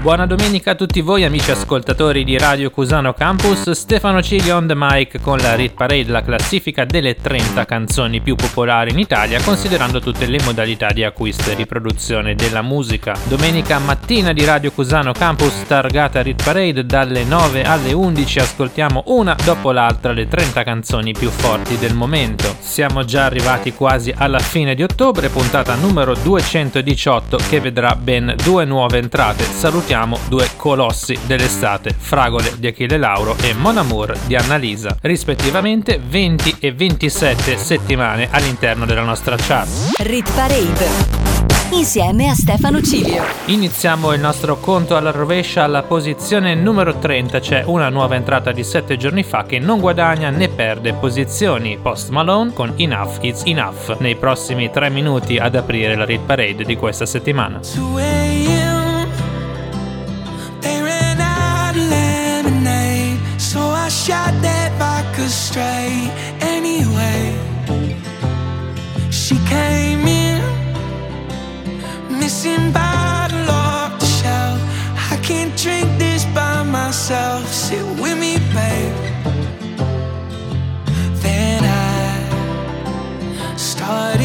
Buona domenica a tutti voi amici ascoltatori di Radio Cusano Campus, Stefano Ciglio on the mic con la Rit Parade, la classifica delle 30 canzoni più popolari in Italia considerando tutte le modalità di acquisto e riproduzione della musica. Domenica mattina di Radio Cusano Campus targata Rit Parade dalle 9 alle 11 ascoltiamo una dopo l'altra le 30 canzoni più forti del momento. Siamo già arrivati quasi alla fine di ottobre, puntata numero 218 che vedrà ben due nuove entrate. Salutiamo salutiamo due colossi dell'estate, Fragole di Achille Lauro e Mon Amour di Annalisa, rispettivamente 20 e 27 settimane all'interno della nostra chart. Rit Parade insieme a Stefano Cilio. Iniziamo il nostro conto alla rovescia alla posizione numero 30, c'è una nuova entrata di 7 giorni fa che non guadagna né perde posizioni, Post Malone con Enough It's Enough, nei prossimi 3 minuti ad aprire la Rit Parade di questa settimana. Shot that vodka straight anyway. She came in, missing bottle off the shelf. I can't drink this by myself. Sit with me, babe. Then I started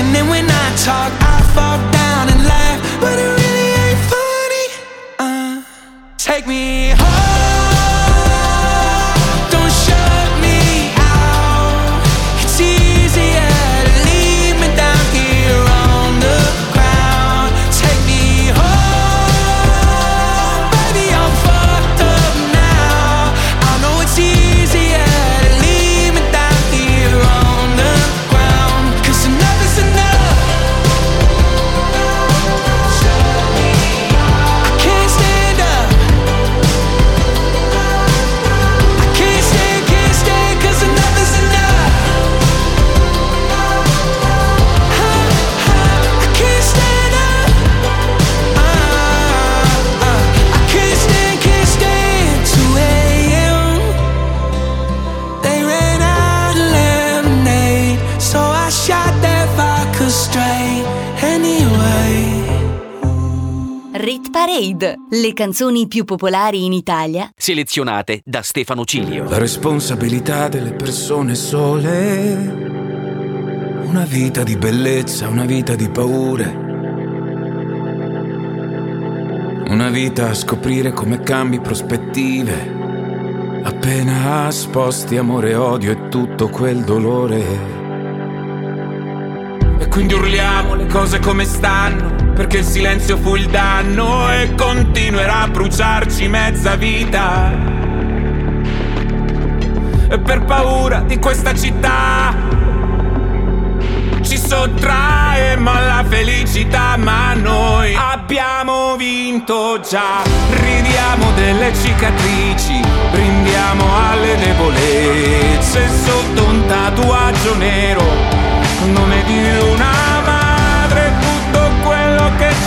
And then when I talk, I fall down and laugh. But it really ain't funny. Uh, Take me le canzoni più popolari in Italia, selezionate da Stefano Cilio. La responsabilità delle persone sole. Una vita di bellezza, una vita di paure. Una vita a scoprire come cambi prospettive. Appena sposti amore e odio e tutto quel dolore. E quindi urliamo le cose come stanno perché il silenzio fu il danno e continuerà a bruciarci mezza vita. E per paura di questa città ci sottraemo alla felicità, ma noi abbiamo vinto già. Ridiamo delle cicatrici, brindiamo alle debolezze sotto un tatuaggio nero, nome di una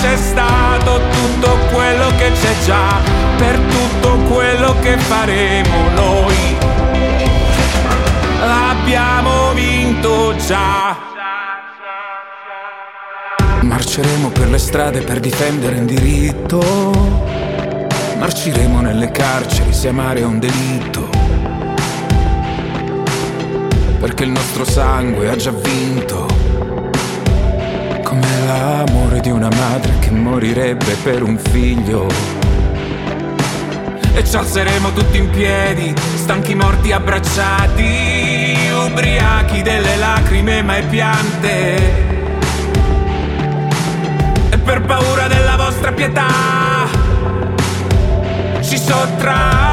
c'è stato, tutto quello che c'è già, per tutto quello che faremo noi. Abbiamo vinto già. Marceremo per le strade per difendere un diritto. Marciremo nelle carceri se amare è un delitto. Perché il nostro sangue ha già vinto. Come l'amore di una madre che morirebbe per un figlio. E ci alzeremo tutti in piedi, stanchi morti abbracciati, ubriachi delle lacrime mai piante per paura della vostra pietà ci sottraemo alla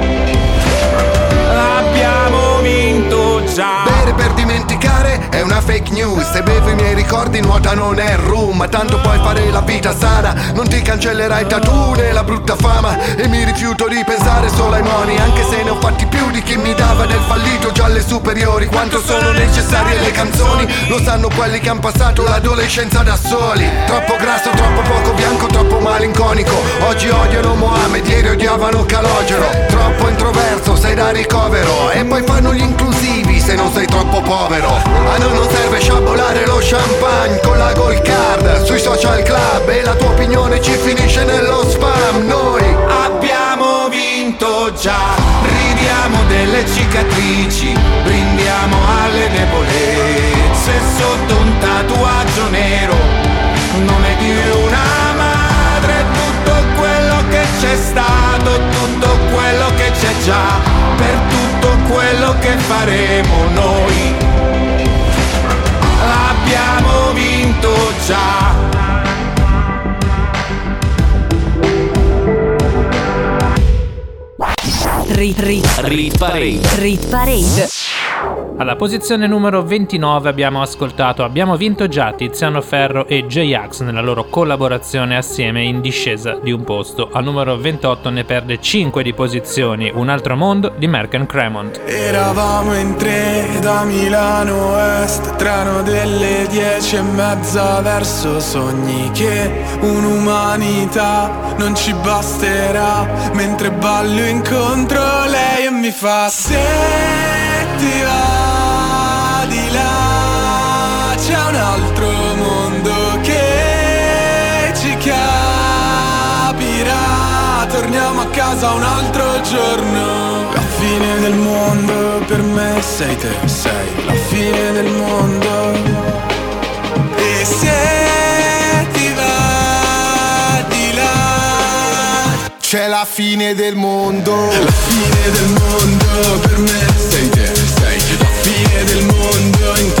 abbiamo vinto già. Bere per dimenticare è una fake news. Se bevo i miei ricordi, nuota non è rum. Ma tanto puoi fare la vita sana. Non ti cancellerai tattoo né la brutta fama. E mi rifiuto di pensare solo ai moni. Anche se ne ho fatti alle superiori. Quanto sono necessarie le canzoni. Lo sanno quelli che hanno passato l'adolescenza da soli. Troppo grasso, troppo poco bianco, troppo malinconico. Oggi odiano Mohamed, ieri odiavano Calogero. Troppo introverso, sei da ricovero. E poi fanno gli inclusivi se non sei troppo povero. A noi non serve sciabolare lo champagne con la gold card sui social club e la tua opinione ci finisce nello spam. Noi abbiamo vinto già, ridiamo delle cicatrici, brindiamo alle debolezze sotto un tatuaggio nero. Non è di una madre tutto quello che c'è stato, tutto quello che c'è già, per tutto quello che faremo noi abbiamo vinto già. Rit, rit, Rit Parade. rit parade. Alla posizione numero 29 abbiamo ascoltato Abbiamo vinto già Tiziano Ferro e J-Ax nella loro collaborazione assieme in discesa di un posto. Al numero 28 ne perde 5 di posizioni Un altro mondo di Merken Cremont. Eravamo in tre da Milano Est, treno delle dieci e mezza verso sogni che un'umanità non ci basterà. Mentre ballo incontro lei e mi fa se ti va casa un altro giorno. La fine del mondo per me sei te, sei la fine del mondo. E se ti va di là c'è la fine del mondo. la fine del mondo per me sei te, sei la fine del mondo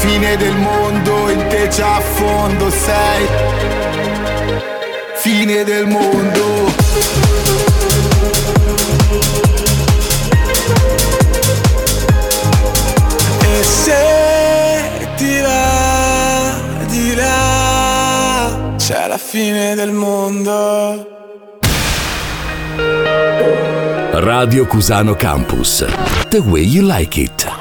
Fine del mondo, in te già a fondo sei fine del mondo. E se ti là, di là, c'è la fine del mondo. Radio Cusano Campus. The way you like it.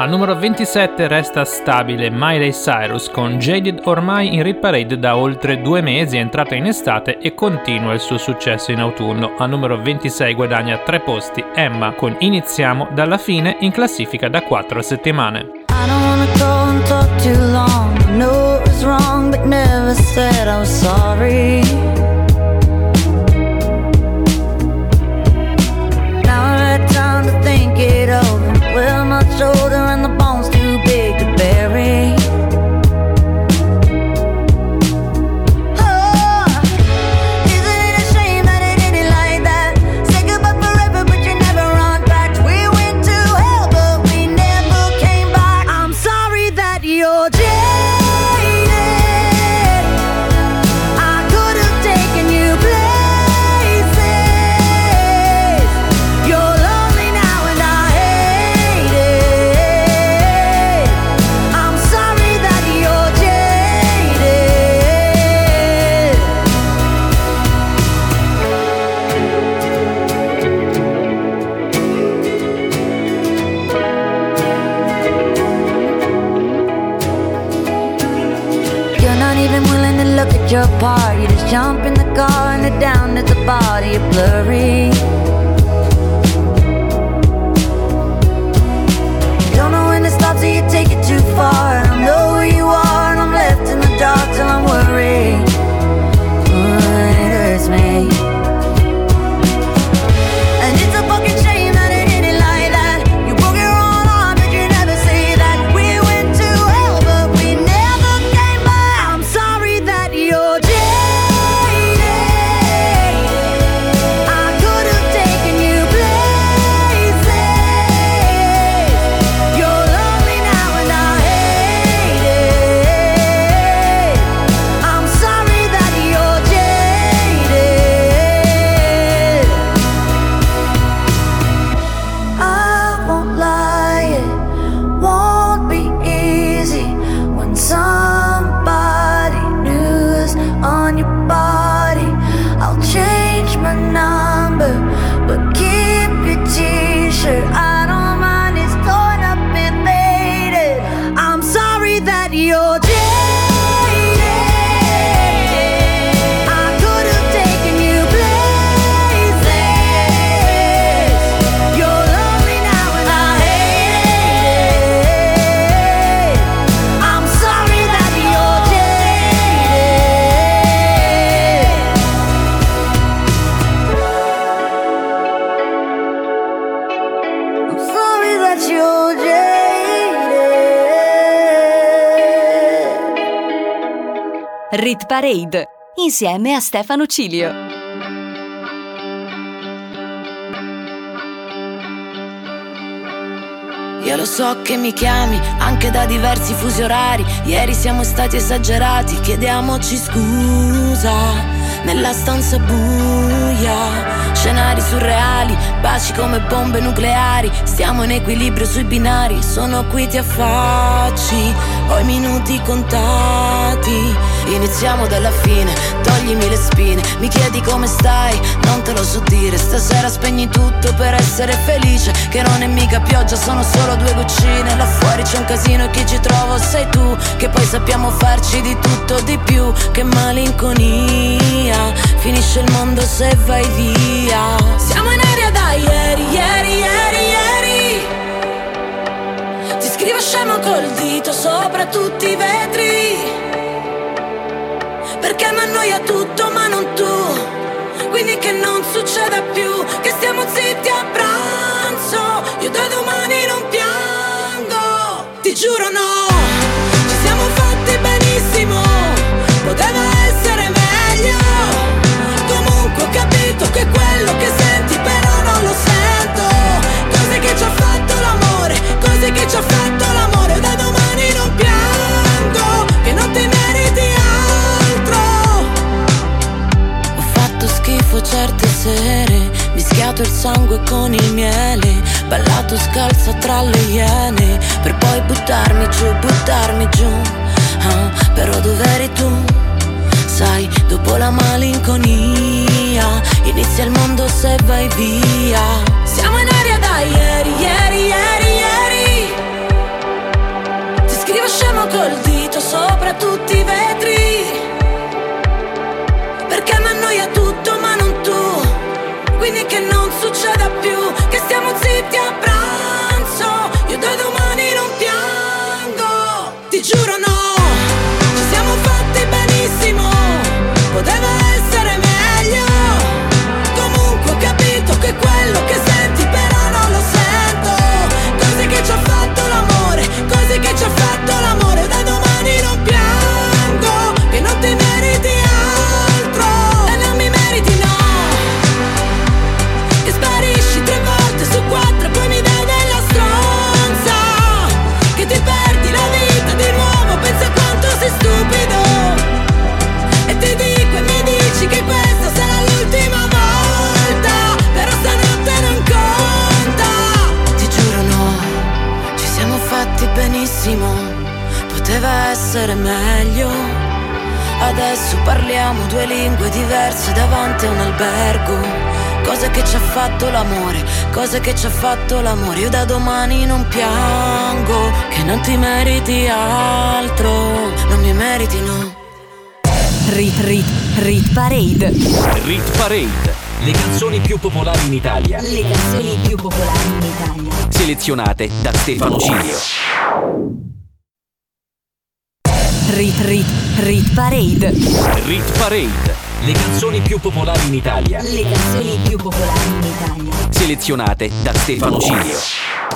Al numero 27 resta stabile Miley Cyrus con Jaded ormai in Rit Parade da oltre due mesi, è entrata in estate e continua il suo successo in autunno. Al numero 26 guadagna tre posti Emma con Iniziamo dalla fine in classifica da quattro settimane. I jaded. Rit Parade insieme a Stefano Cilio. Io lo so che mi chiami anche da diversi fusi orari. Ieri siamo stati esagerati, chiediamoci scusa. Nella stanza buia, scenari surreali, baci come bombe nucleari. Stiamo in equilibrio sui binari, sono qui ti affacci, ho i minuti contati. Iniziamo dalla fine, toglimi le spine, mi chiedi come stai, non te lo so dire. Stasera spegni tutto per essere felice, che non è mica pioggia, sono solo due goccine. Là fuori c'è un casino e chi ci trovo sei tu, che poi sappiamo farci di tutto di più. Che malinconia, finisce il mondo se vai via. Siamo in aria da ieri, ieri, ieri. Scrivo scemo col dito sopra tutti i vetri. Perché mi annoia tutto ma non tu. Quindi che non succeda più Che stiamo zitti a pranzo. Io da domani non piango Ti giuro no Mischiato il sangue con il miele Ballato scalza tra le iene Per poi buttarmi giù, buttarmi giù. Ah, Però dov'eri tu? sai, dopo la malinconia Inizia il mondo se vai via. Siamo in aria da ieri, ieri, ieri, ieri. Ti scrivo scemo col dito sopra tutti i vetri Perché mi annoia tutto ma Quindi che non succeda più Che stiamo zitti a pranzo cose che ci ha fatto l'amore Io da domani non piango, che non ti meriti altro Non mi meriti no Rit Rit Rit Parade. Rit Parade. Le canzoni più popolari in Italia. Le canzoni più popolari in Italia. Selezionate da Stefano Cilio. Rit Rit Rit Parade. Rit Parade. Le canzoni più popolari in Italia. Le canzoni più popolari in Italia. Selezionate da Stefano Cilio.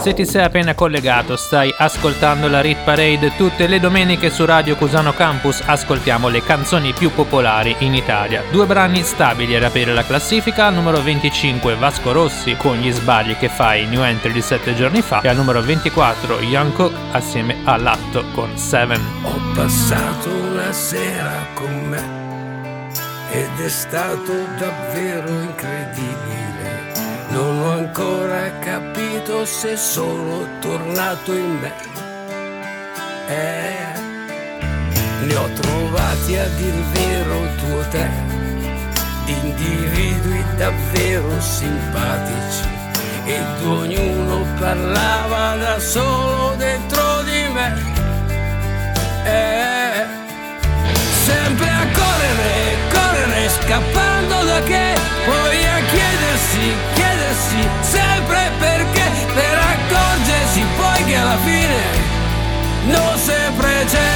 Se ti sei appena collegato, stai ascoltando la Rit Parade tutte le domeniche su Radio Cusano Campus. Ascoltiamo le canzoni più popolari in Italia. Due brani stabili ad aprire la classifica. Al numero 25 Vasco Rossi con gli sbagli che fai New Entry di 7 giorni fa. E al numero 24 Young Cook assieme a Latto con Seven. Ho passato una sera con me ed è stato davvero incredibile. Non ho ancora capito se sono tornato in me. Eh, ne ho trovati a dir vero tuo te, individui davvero simpatici ed ognuno parlava da solo dentro di me. Eh, sempre scappando da che, poi a chiedersi, chiedersi sempre perché, per accorgersi poi che alla fine non sempre c'è.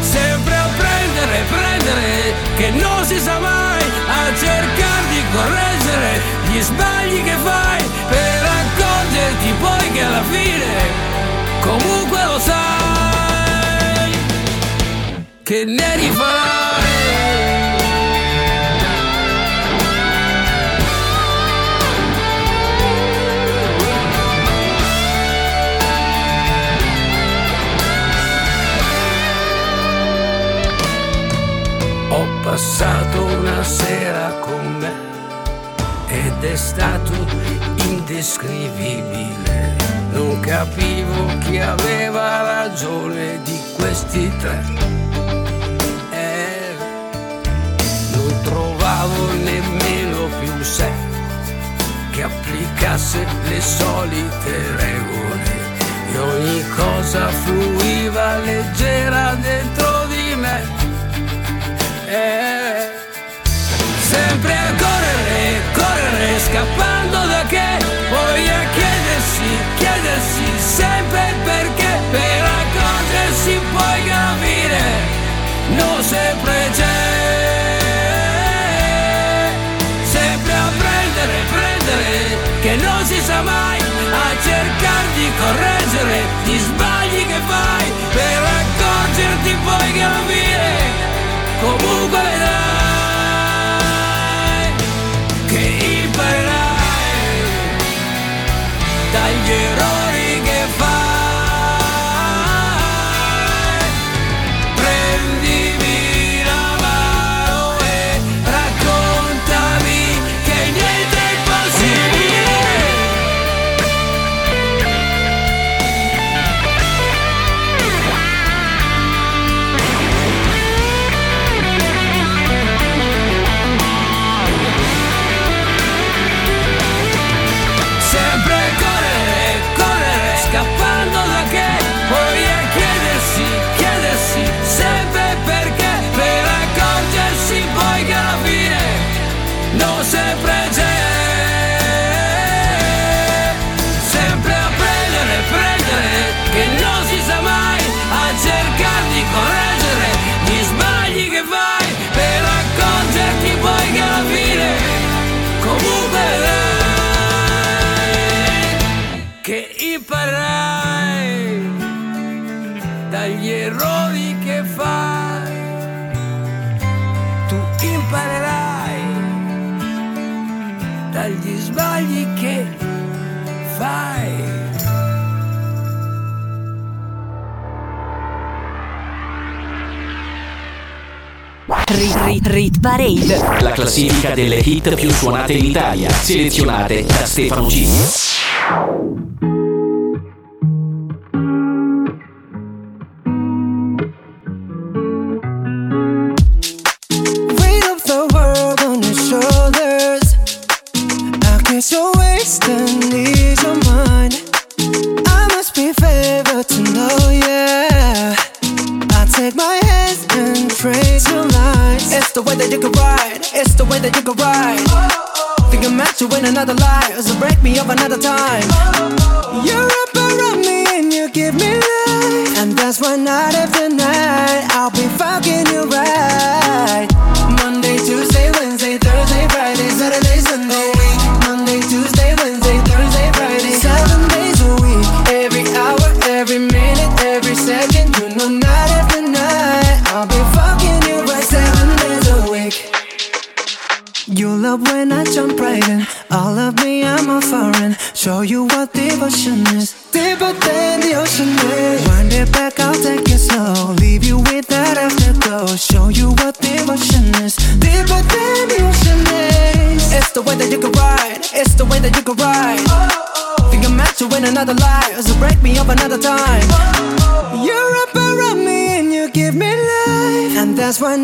Sempre a prendere, prendere, che non si sa mai, a cercare di correggere gli sbagli che fai, per accorgerti poi che alla fine comunque lo sai che ne rifarai. Ho passato una sera con me ed è stato indescrivibile. Non capivo chi aveva ragione di questi tre. Più sé che applicasse le solite regole e ogni cosa fluiva leggera dentro di me. Eh, sempre a correre, correre, scappando da che, poi a chiedersi, chiedersi sempre perché, per accorgersi poi fine non sempre c'è. Cercare di correggere gli sbagli Rit, Parade. La classifica delle hit più suonate in Italia, selezionate da Stefano G.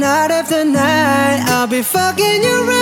night after night I'll be fucking you right.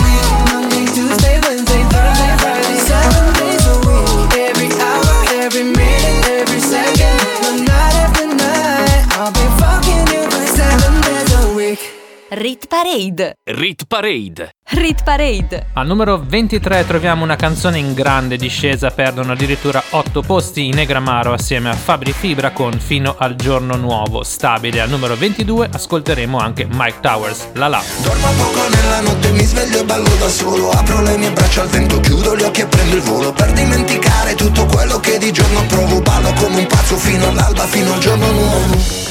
Rit Parade. Rit Parade. Rit Parade. Al numero 23 troviamo una canzone in grande discesa, perdono addirittura 8 posti in Negramaro assieme a Fabri Fibra con Fino al giorno nuovo. Stabile al numero 22 ascolteremo anche Mike Towers, La La. Dormo poco nella notte, mi sveglio e ballo da solo Apro le mie braccia al vento, chiudo gli occhi e prendo il volo Per dimenticare tutto quello che di giorno provo Ballo come un pazzo fino all'alba, fino al giorno nuovo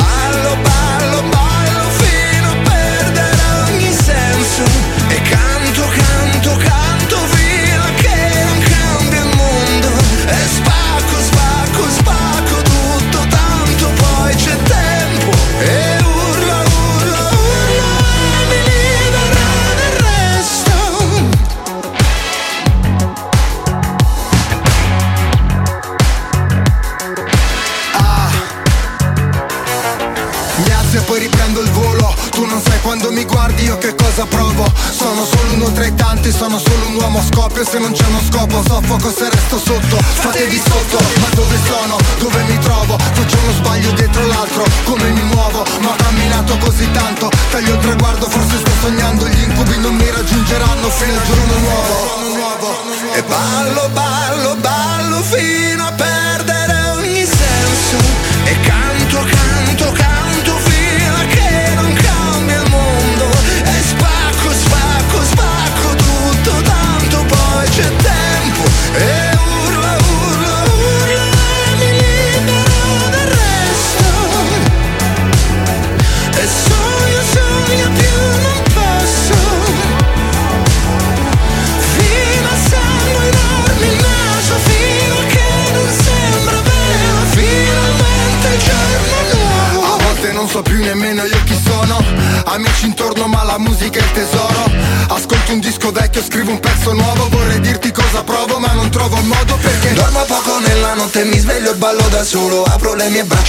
Focus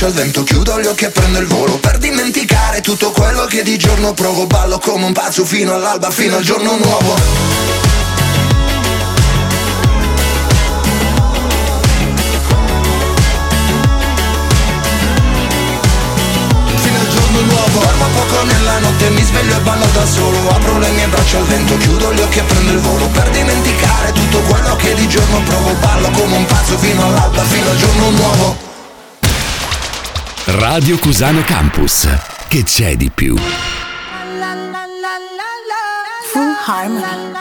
braccia al vento, chiudo gli occhi e prendo il volo. Per dimenticare tutto quello che di giorno provo Ballo come un pazzo fino all'alba, fino al giorno nuovo. Nella notte, mi sveglio e ballo da solo. Apro le mie braccia al vento, chiudo gli occhi e prendo il volo. Per dimenticare tutto quello che di giorno provo Ballo come un pazzo fino all'alba, fino al giorno nuovo Radio Cusano Campus. Che c'è di più? Full Harmony.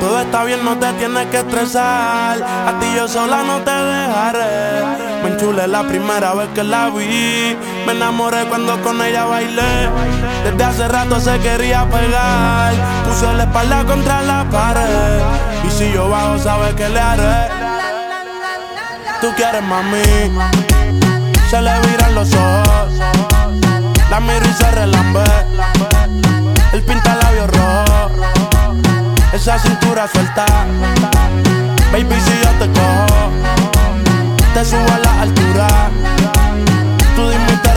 Todo está bien, no te tienes que estresar. A ti yo sola no te dejaré. Me enchulé la primera vez que la vi. Me enamoré cuando con ella bailé. Desde hace rato se quería pegar. Puso la espalda contra la pared. Y si yo bajo, sabes que le haré. Tú quieres mami. Se le viran los ojos. La miro y se relambe. El pinta labios rojo. Esa cintura suelta. Baby, si yo te cojo, te subo a la altura. Tú dime y te.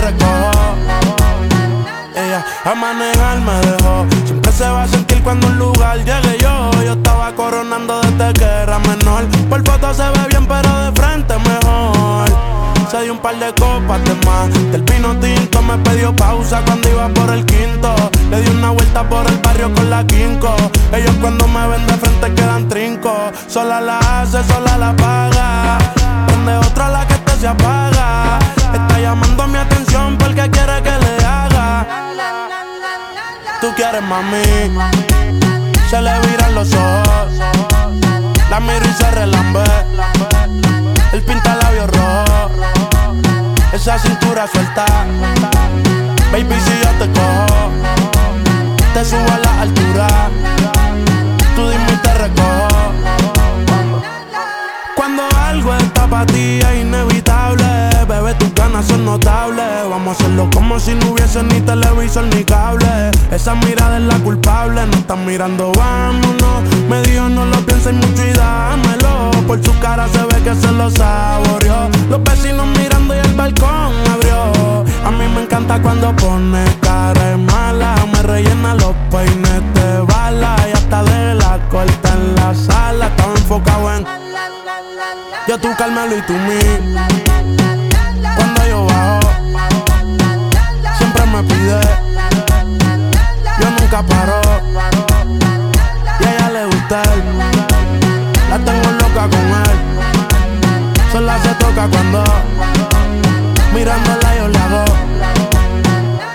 A manejar me dejó. Siempre se va a sentir cuando un lugar llegue yo. Yo estaba coronando desde que era menor. Por foto se ve bien, pero de frente mejor. Se dio un par de copas de más. Del pino tinto me pidió pausa cuando iba por el quinto. Le di una vuelta por el barrio con la quinco. Ellos cuando me ven de frente quedan trinco. Sola la hace, sola la paga. Donde otra la que te se apaga. Está llamando mi atención porque quiere que le haga. Tú quieres mami. Se le viran los ojos. La miro y se relambe. El pinta labios rojo. Esa cintura suelta. Baby, si yo te cojo, te subo a la altura. Tú dime y te recojo. Cuando algo está para ti es inevitable, bebé, tus ganas son notables. Vamos a hacerlo como si no hubiese ni televisor ni cable. Esa mirada es la culpable, no están mirando, vámonos. Me dijo no lo pienses mucho y dámelo. Por su cara se ve que se lo saboreó. Los vecinos mirando y el balcón abrió. A mí me encanta cuando pone cara mala. Me rellena los peines de bala yo tú Carmelo y tú mí. Cuando yo bajo, siempre me pide. Yo nunca paro. Y a ella le gusta él. La tengo loca con él. Sola se toca cuando mirándola yo le hago.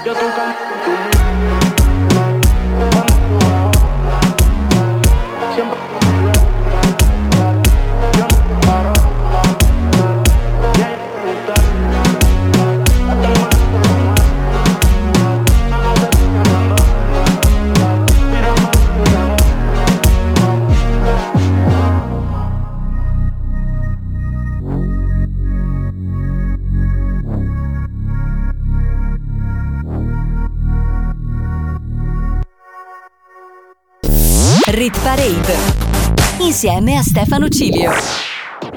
Yo tú Rit Parade insieme a Stefano Cilio.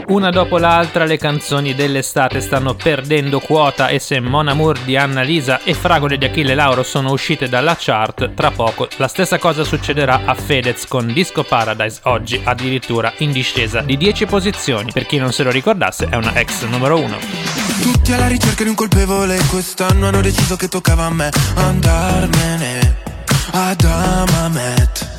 Una dopo l'altra le canzoni dell'estate stanno perdendo quota e se Mon Amour di Annalisa e Fragole di Achille Lauro sono uscite dalla chart, tra poco la stessa cosa succederà a Fedez con Disco Paradise, oggi addirittura in discesa di 10 posizioni. Per chi non se lo ricordasse è una ex numero 1. Tutti alla ricerca di un colpevole Quest'anno hanno deciso che toccava a me Andarmene ad Amamet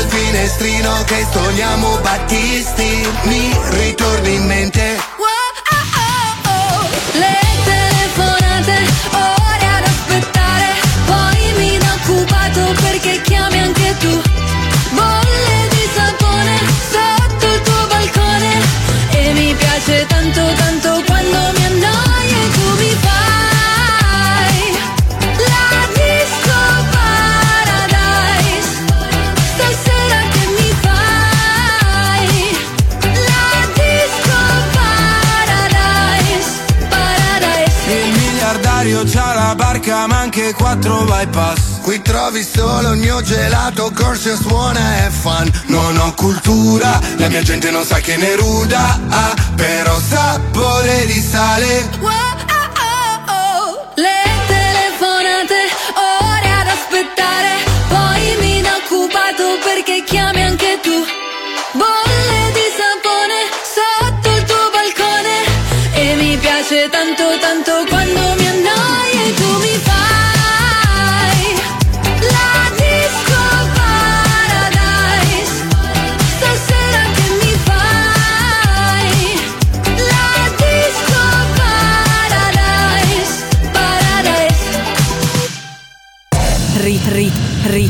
Il finestrino che stoniamo Battisti. Mi ritorni in mente ma anche quattro bypass. Qui trovi solo il mio gelato, corso suona e fan. Non ho cultura, la mia gente non sa che ne ruda ah, Però sapore di sale. Le telefonate, ore ad aspettare, poi mi do occupato perché chiami anche tu. Bolle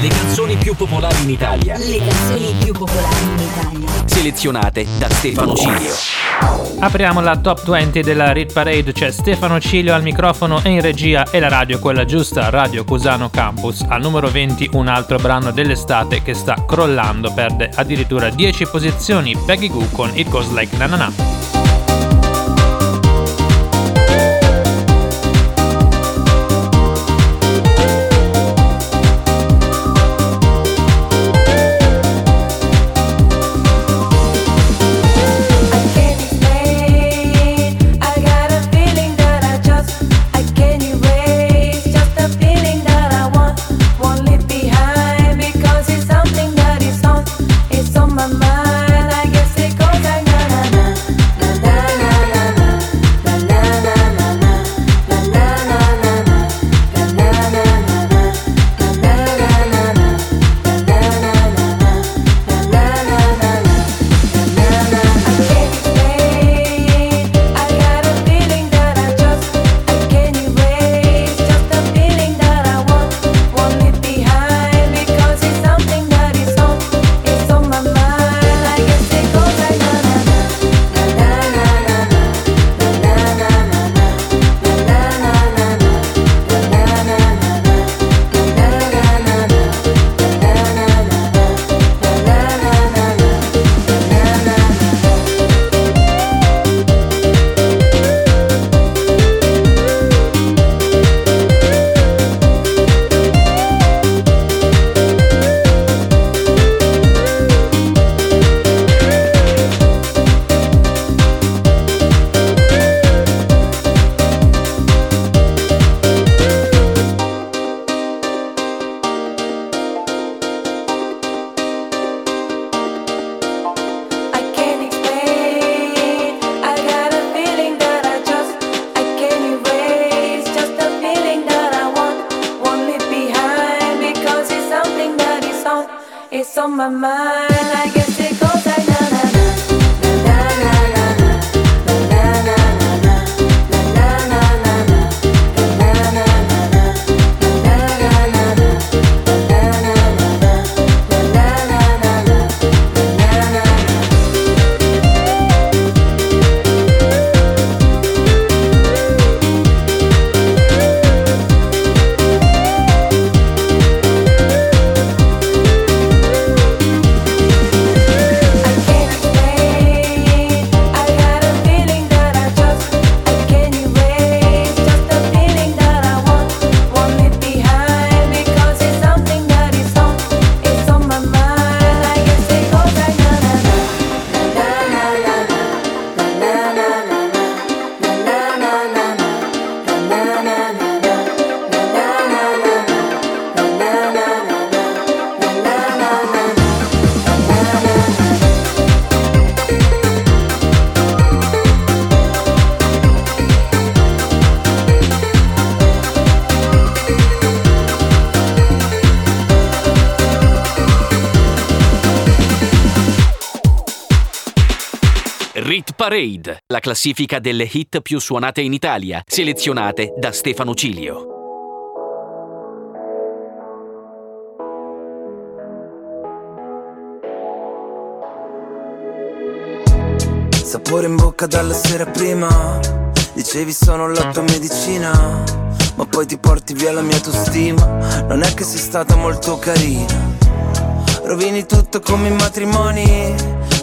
Le canzoni più popolari in Italia. Le canzoni più popolari in Italia. Selezionate da Stefano Cilio. Apriamo la top 20 della Rit Parade, c'è Stefano Cilio al microfono e in regia e la radio quella giusta, Radio Cusano Campus. Al numero 20 un altro brano dell'estate che sta crollando, perde addirittura 10 posizioni, Peggy Goo con It Goes Like Na Rit Parade, la classifica delle hit più suonate in Italia, selezionate da Stefano Cilio. Sapore in bocca dalla sera prima. Dicevi sono la tua medicina Ma poi ti porti via la mia autostima. Non è che sei stata molto carina. Rovini tutto come i matrimoni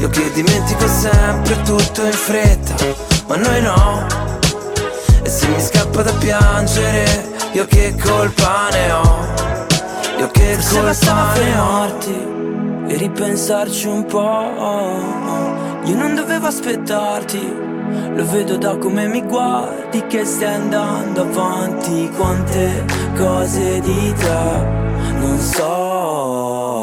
Io che dimentico sempre tutto in fretta ma noi no E se mi scappa da piangere io che colpa ne ho Io che Forse bastava colpa ne fermarti e ripensarci un po'. Io non dovevo aspettarti, lo vedo da come mi guardi che stai andando avanti. Quante cose di te non so,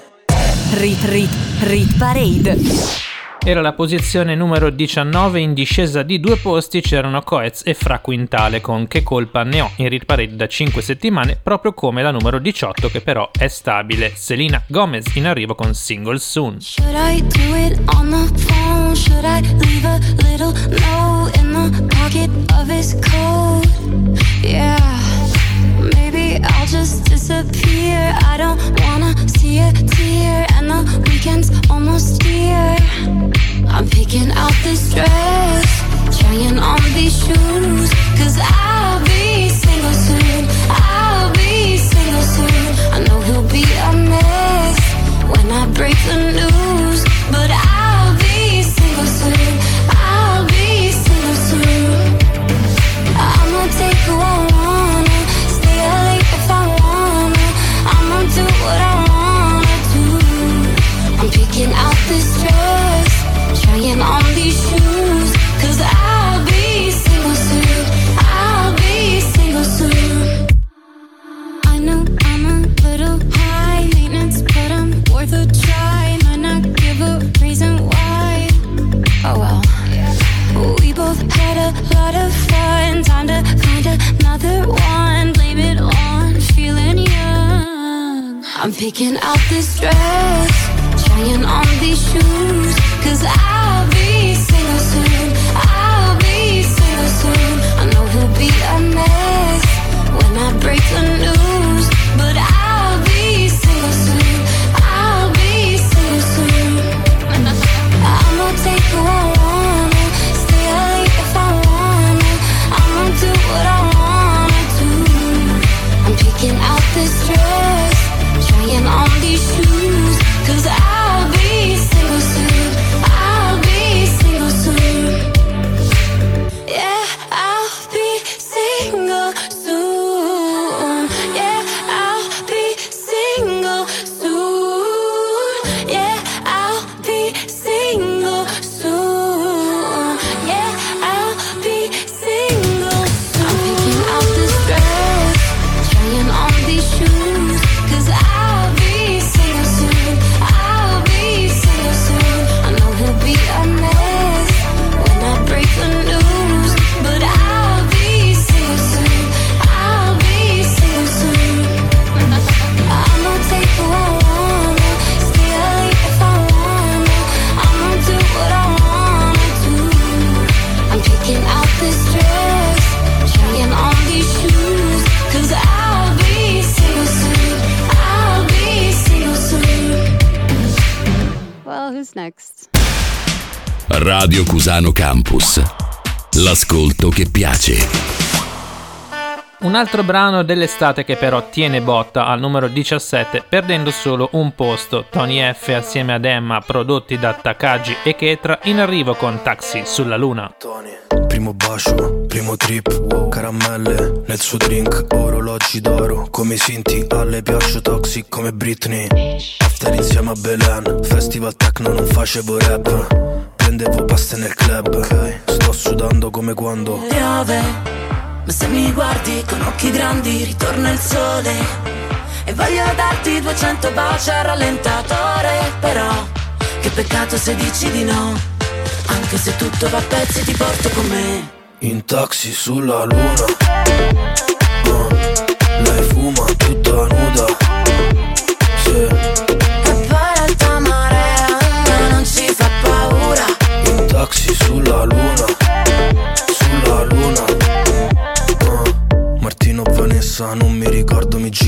Rit Rit Rit Parade. Era la posizione numero 19 in discesa di due posti c'erano Coez e Fra Quintale con Che colpa ne ho in Rit Parade da 5 settimane proprio come la numero 18 che però è stabile Selena Gomez in arrivo con Single Soon Should I do it on the phone? Should I leave a little note in the pocket of his coat? Yeah, maybe I'll just disappear. I don't wanna see a tear, weekend's almost here. I'm picking out this dress, trying on these shoes, cause I'll be single soon. I'll be single soon. I know he'll be a mess when I break the news, picking out this dress, trying on these shoes. Cause I'll Radio Cusano Campus. L'ascolto che piace. Un altro brano dell'estate che però tiene botta al numero 17 perdendo solo un posto. Tony F assieme ad Emma prodotti da Takagi e Ketra in arrivo con Taxi sulla luna. Primo bacio, primo trip, caramelle nel suo drink, orologi d'oro, come i Sinti, alle piaccio toxic come Britney. After insieme a Belen, festival techno non facevo rap, prendevo paste nel club, sto sudando come quando piove, ma se mi guardi con occhi grandi ritorna il sole e voglio darti 200 baci al rallentatore, però che peccato se dici di no, anche se tutto va a pezzi ti porto con me. in taxi sulla luna.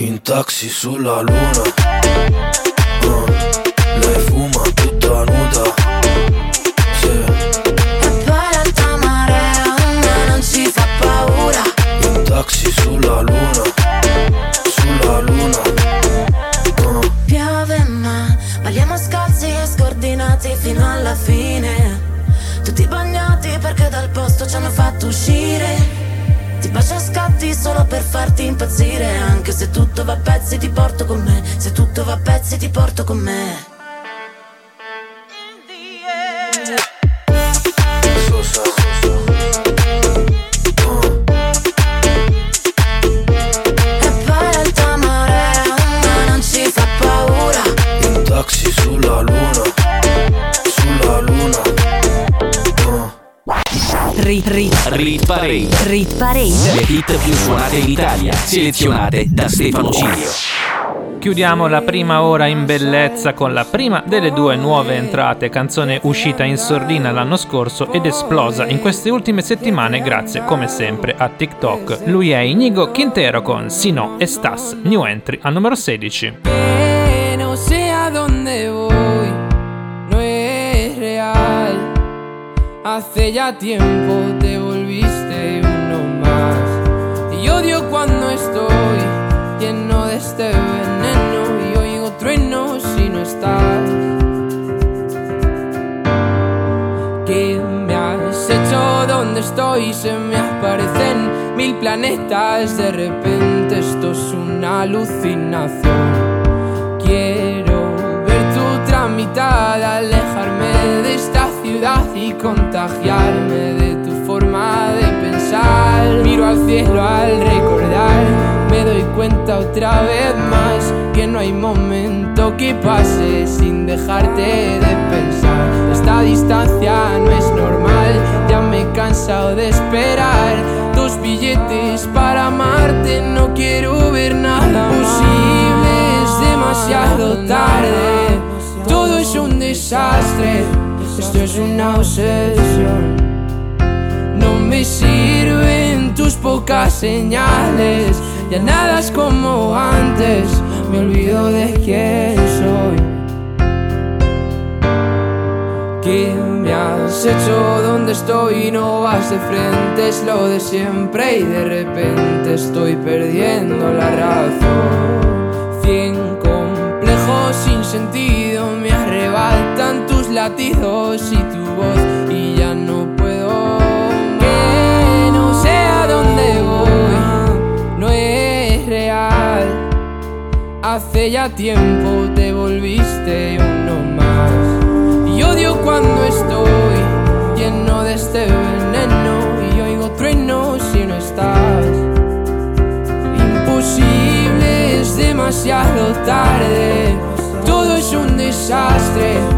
In taxi sulla luna. Uh, lei fuma tutta nuda. Sì, poi l'alta marea ma non ci fa paura. in taxi sulla luna. Sulla luna. Uh, Piove ma balliamo scalzi e scordinati fino alla fine Tutti bagnati perché dal posto ci hanno fatto uscire Ti bacio a scatti solo per farti impazzire. Anche se tutto va a pezzi ti porto con me. Se tutto va a pezzi ti porto con me. Sosa. E Rit, rit, Rit Parade. rit parade. Le hit più suonate in Italia, selezionate da Stefano Cilio. Chiudiamo la prima ora in bellezza con la prima delle due nuove entrate, canzone uscita in sordina l'anno scorso ed esplosa in queste ultime settimane grazie, come sempre, a TikTok. Lui è Inigo Quintero con Sino e Stas, new entry al numero 16. Hace ya tiempo te volviste uno más. Y odio cuando estoy lleno de este veneno y oigo truenos si no estás. ¿Qué me has hecho? ¿Dónde estoy? Se me aparecen mil planetas. De repente esto es una alucinación. Quiero ver tu mitad, alejarme de esta y contagiarme de tu forma de pensar. Miro al cielo al recordar, me doy cuenta otra vez más que no hay momento que pase sin dejarte de pensar. Esta distancia no es normal, ya me he cansado de esperar. Dos billetes para amarte, no quiero ver nada posible, es demasiado tarde. Todo es un desastre, esto es una obsesión. No me sirven tus pocas señales, ya nada es como antes, me olvido de quién soy. ¿Qué me has hecho? ¿Dónde estoy? No vas de frente, es lo de siempre y de repente estoy perdiendo la razón. Cien complejos sin sentido me arrebatan latidos y tu voz y ya no puedo que no sé a dónde voy, no es real. Hace ya tiempo te volviste uno más. Y odio cuando estoy lleno de este veneno y oigo truenos si no estás. Imposible, es demasiado tarde. Todo es un desastre.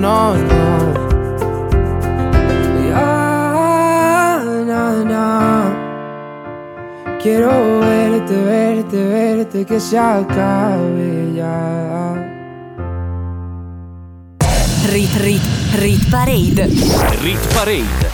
no, no. Ya, na, na. Quiero verte, verte, verte, que se acabe ya. Rit Rit Rit Parade. Rit Parade.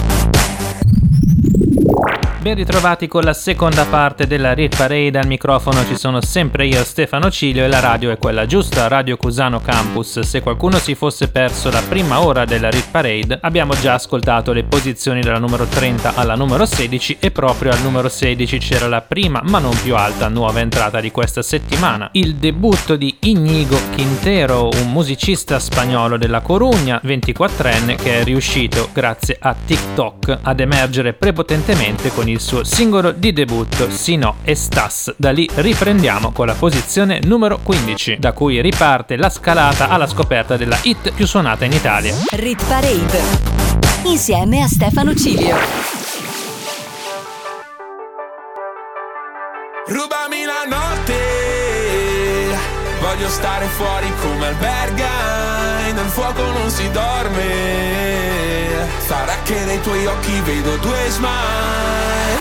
Ben ritrovati con la seconda parte della Rit Parade. Al microfono ci sono sempre io, Stefano Cilio, e la radio è quella giusta, Radio Cusano Campus. Se qualcuno si fosse perso la prima ora della Rit Parade, abbiamo già ascoltato le posizioni dalla numero 30 alla numero 16 e proprio al numero 16 c'era la prima, ma non più alta, nuova entrata di questa settimana. Il debutto di Inigo Quintero, un musicista spagnolo della Corugna, 24enne, che è riuscito, grazie a TikTok, ad emergere prepotentemente con il suo singolo di debutto Si no Estas. Da lì riprendiamo con la posizione numero 15, da cui riparte la scalata alla scoperta della hit più suonata in Italia. Rit Parade. Insieme a Stefano Cilio. Rubami la notte, voglio stare fuori come alberga, nel fuoco non si dorme. Sarà che nei tuoi occhi vedo due smile.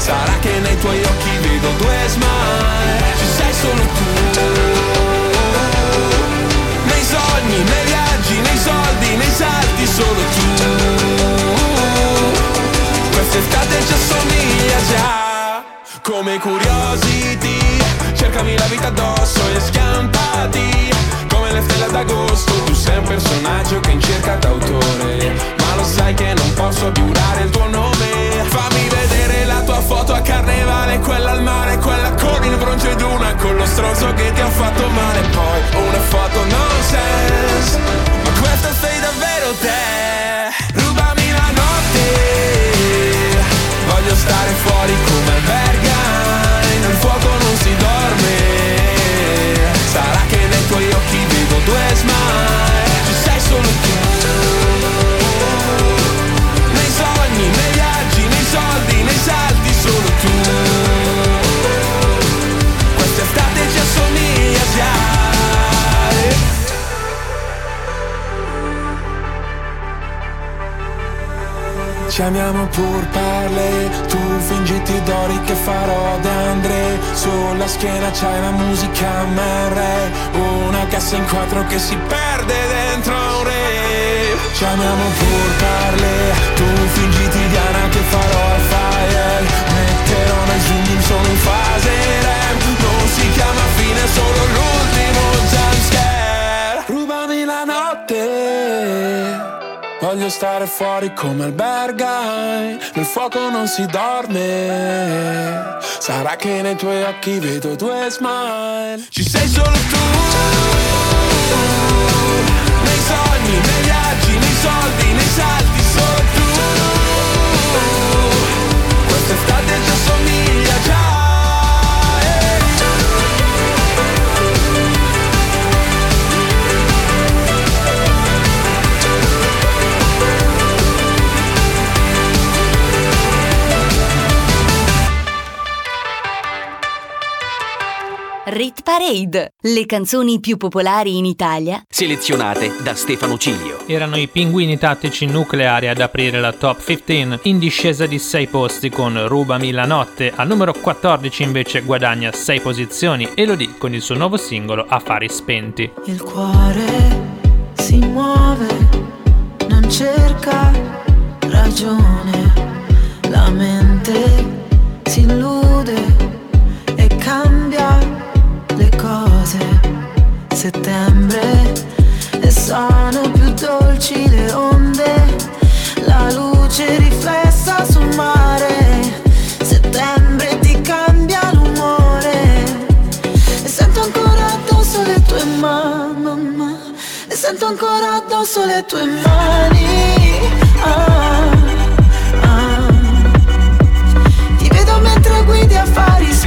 Sarà che nei tuoi occhi vedo due smile. Ci sei solo tu. Nei sogni, nei viaggi, nei soldi, nei salti, solo tu. Quest'estate ci assomiglia già. Come curiosity, cercami la vita addosso e schiampati. Come le stelle d'agosto, tu sei un personaggio che in cerca d'autore. Lo sai che non posso più dare il tuo nome. Fammi vedere la tua foto a carnevale Quella al mare, quella con il bronzo ed una Con lo stronzo che ti ha fatto male. Poi una foto nonsense Ma questa sei davvero te. Rubami la notte Voglio stare fuori come albergai Ci amiamo pur parle, tu fingiti d'ori che farò d'Andre Sulla schiena c'hai la musica MR Una cassa in quattro che si perde dentro un re. Ci amiamo pur parle, tu fingiti Diana che farò al fire. Metterò nel zoom solo in fase REM Non si chiama fine, solo l'ultimo Voglio stare fuori come albergai. Nel fuoco non si dorme. Sarà che nei tuoi occhi vedo due smile. Ci sei solo tu Rit Parade, le canzoni più popolari in Italia Selezionate da Stefano Ciglio. Erano i pinguini tattici nucleari ad aprire la top 15 in discesa di 6 posti con Rubami la notte. Al numero 14 invece guadagna 6 posizioni Elodie con il suo nuovo singolo Affari spenti. Il cuore si muove, non cerca ragione, la mente si illude Settembre e sono più dolci le onde, la luce riflessa sul mare. Settembre ti cambia l'umore e sento ancora addosso le tue mani E sento ancora addosso le tue mani Ah, ah. Ti vedo mentre guidi affari spenti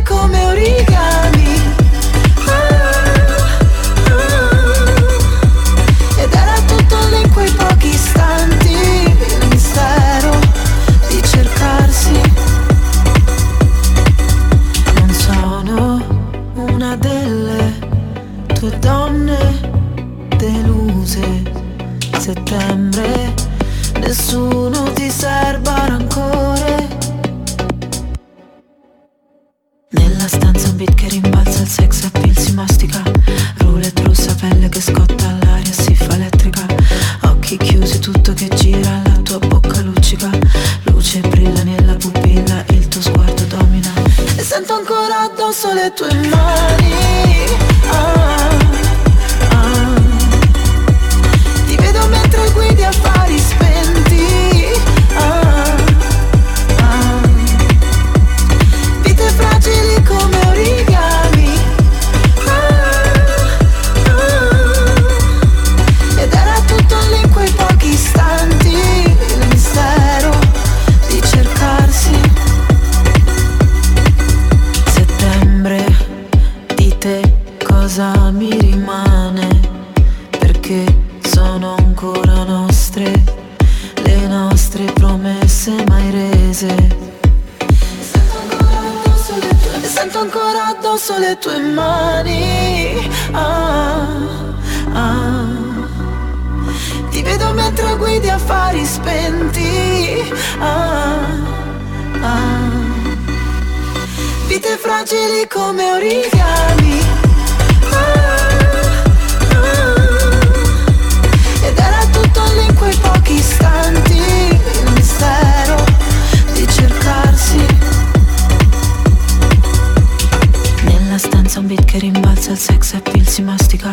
come ancora addosso le tue mani ah. Vite fragili come origami. Ah, ah. Ed era tutto lì in quei pochi istanti Il mistero di cercarsi. Nella stanza un beat rimbalza il sex appeal si mastica.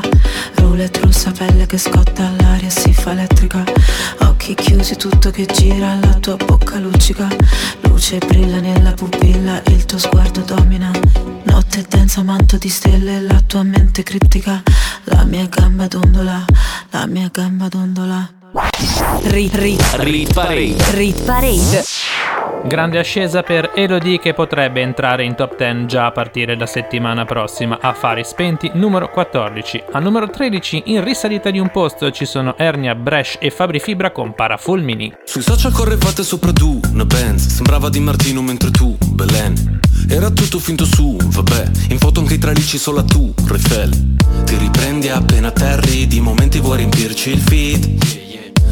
Roulette russa, pelle che scotta, All'aria si fa elettrica così tutto che gira, la tua bocca luccica, luce brilla nella pupilla, il tuo sguardo domina. Notte densa, manto di stelle, la tua mente criptica, la mia gamba dondola, la mia gamba dondola. Rit, rit, Rit Parade. rit parade. Grande ascesa per Elodie che potrebbe entrare in top 10 già a partire da settimana prossima. Affari spenti numero 14. Al numero 13 in risalita di un posto ci sono Ernia, Bresh e Fabri Fibra con Parafulmini. Sui social correvate sopra tu, una Benz Sembrava Di Martino mentre tu, Belen Era tutto finto su, vabbè In foto anche i tralicci solo a tu, Refel Ti riprendi appena terri Di momenti vuoi riempirci il feed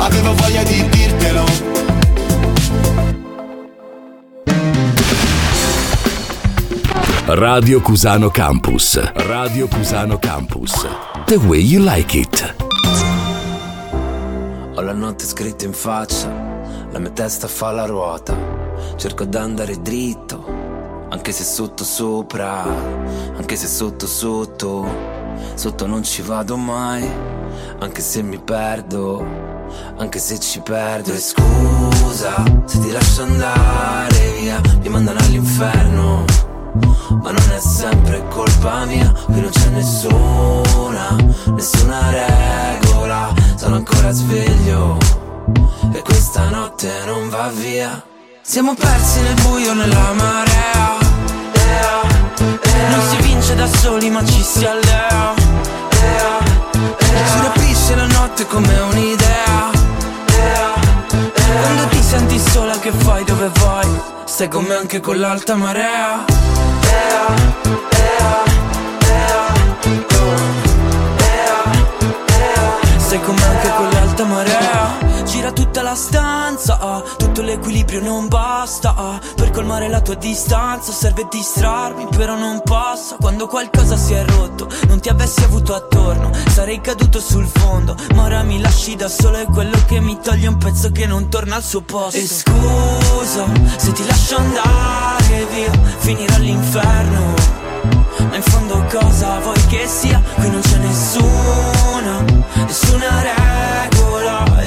Avevo voglia di dirtelo Radio Cusano Campus. Radio Cusano Campus. The way you like it. Ho la notte scritta in faccia, la mia testa fa la ruota. Cerco d'andare dritto, anche se sotto sopra, anche se sotto sotto. Sotto non ci vado mai, anche se mi perdo, anche se ci perdo. E scusa se ti lascio andare via, mi mandano all'inferno. Ma non è sempre colpa mia, qui non c'è nessuna, nessuna regola, sono ancora sveglio e questa notte non va via. Siamo persi nel buio nella marea, non si vince da soli ma ci si allea, ci rapisce la notte come un'idea. Quando ti senti sola che fai? Dove vai, stai con me anche con l'alta marea. Sei come anche con l'alta marea. Gira tutta la stanza, quanto l'equilibrio non basta ah, Per colmare la tua distanza. Serve distrarmi Però non passa. Quando qualcosa si è rotto Non ti avessi avuto attorno sarei caduto sul fondo. Ma ora mi lasci da solo è quello che mi toglie un pezzo che non torna al suo posto. E scusa se ti lascio andare via Finire all'inferno. Ma in fondo cosa vuoi che sia? Qui non c'è nessuna Nessuna regola. E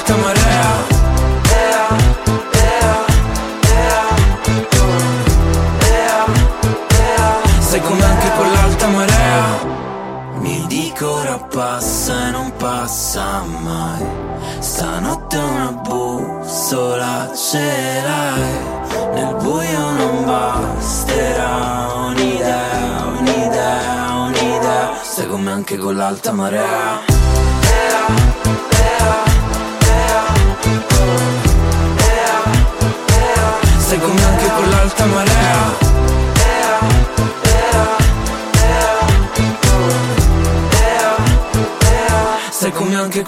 l'alta marea. Stai con me anche con l'alta marea? Mi dico ora passa e non passa mai. Stanotte una bussola ce l'hai. Nel buio non basterà un'idea, un'idea, un'idea. Stai con me anche con l'alta marea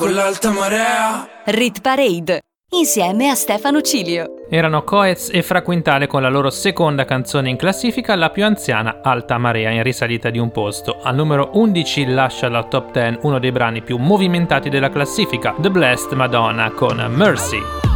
con l'alta marea Rit Parade, insieme a Stefano Cilio. Erano Coez e Fraquintale con la loro seconda canzone in classifica, la più anziana, Alta Marea, in risalita di un posto. Al numero 11 lascia la top 10 uno dei brani più movimentati della classifica, The Blessed Madonna con Mercy.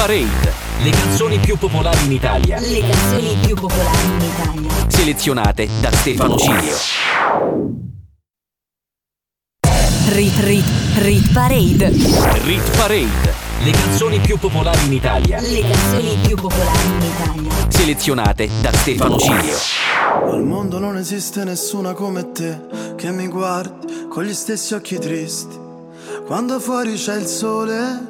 Parade, le canzoni più popolari in Italia, Le canzoni più popolari in Italia. selezionate da Stefano Cilio. Rit Rit Rit Parade. Rit Parade, le canzoni più popolari in Italia, Le canzoni più popolari in Italia. selezionate da Stefano Cilio. Al mondo non esiste nessuna come te che mi guardi con gli stessi occhi tristi. Quando fuori c'è il sole,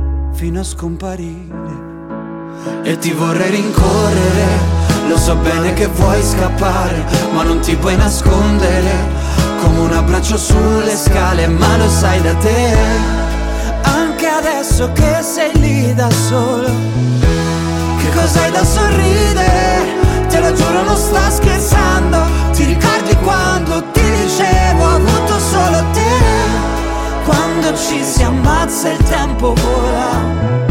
fino a scomparire. E ti vorrei rincorrere, lo so bene che vuoi scappare, ma non ti puoi nascondere. Come un abbraccio sulle scale, ma lo sai da te. Anche adesso che sei lì da solo. Che cos'hai da sorridere? Te lo giuro non sta scherzando. Ti ricordi quando ti dicevo ho avuto solo te? Quando ci si ammazza il tempo vola.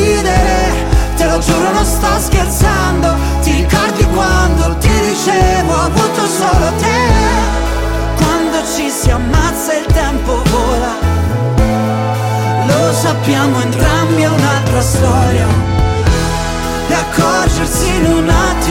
Lo giuro non sto scherzando. Ti ricordi quando ti dicevo ho avuto solo te. Quando ci si ammazza il tempo vola. Lo sappiamo entrambi è un'altra storia. E accorgersi in un attimo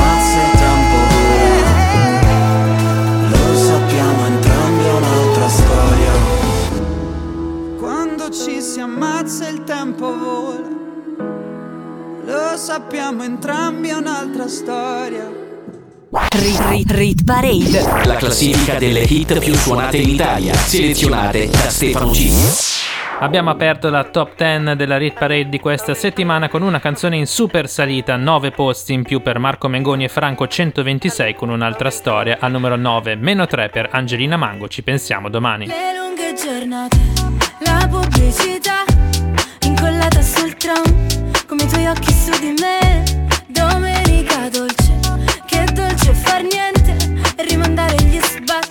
si ammazza il tempo vola. Lo sappiamo entrambi è un'altra storia. Rit, rit, rit Parade. La classifica delle hit più suonate in Italia, selezionate da Stefano G. Abbiamo aperto la top 10 della Rit Parade di questa settimana con una canzone in super salita, 9 posti in più per Marco Mengoni e Franco 126 con un'altra storia, al numero 9, meno 3 per Angelina Mango, ci pensiamo domani. Le lunghe giornate, la pubblicità incollata sul tram, come i tuoi occhi su di me. Domenica dolce, che dolce far niente rimandare gli sbatti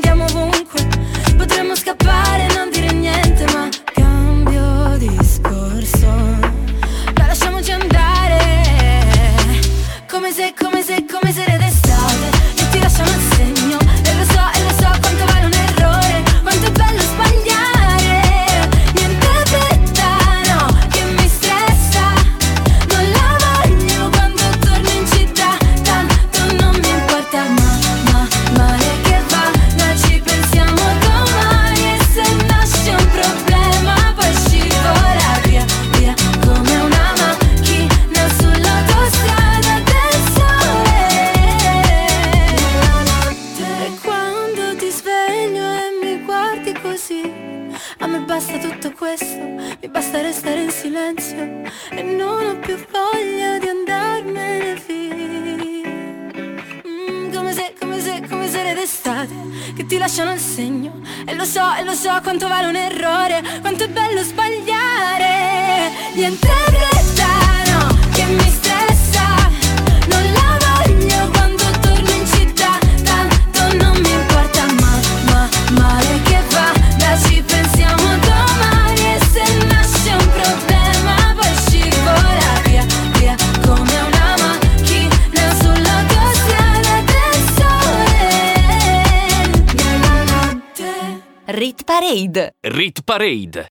Parade. Rit Parade.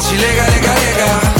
ci lega, lega, lega.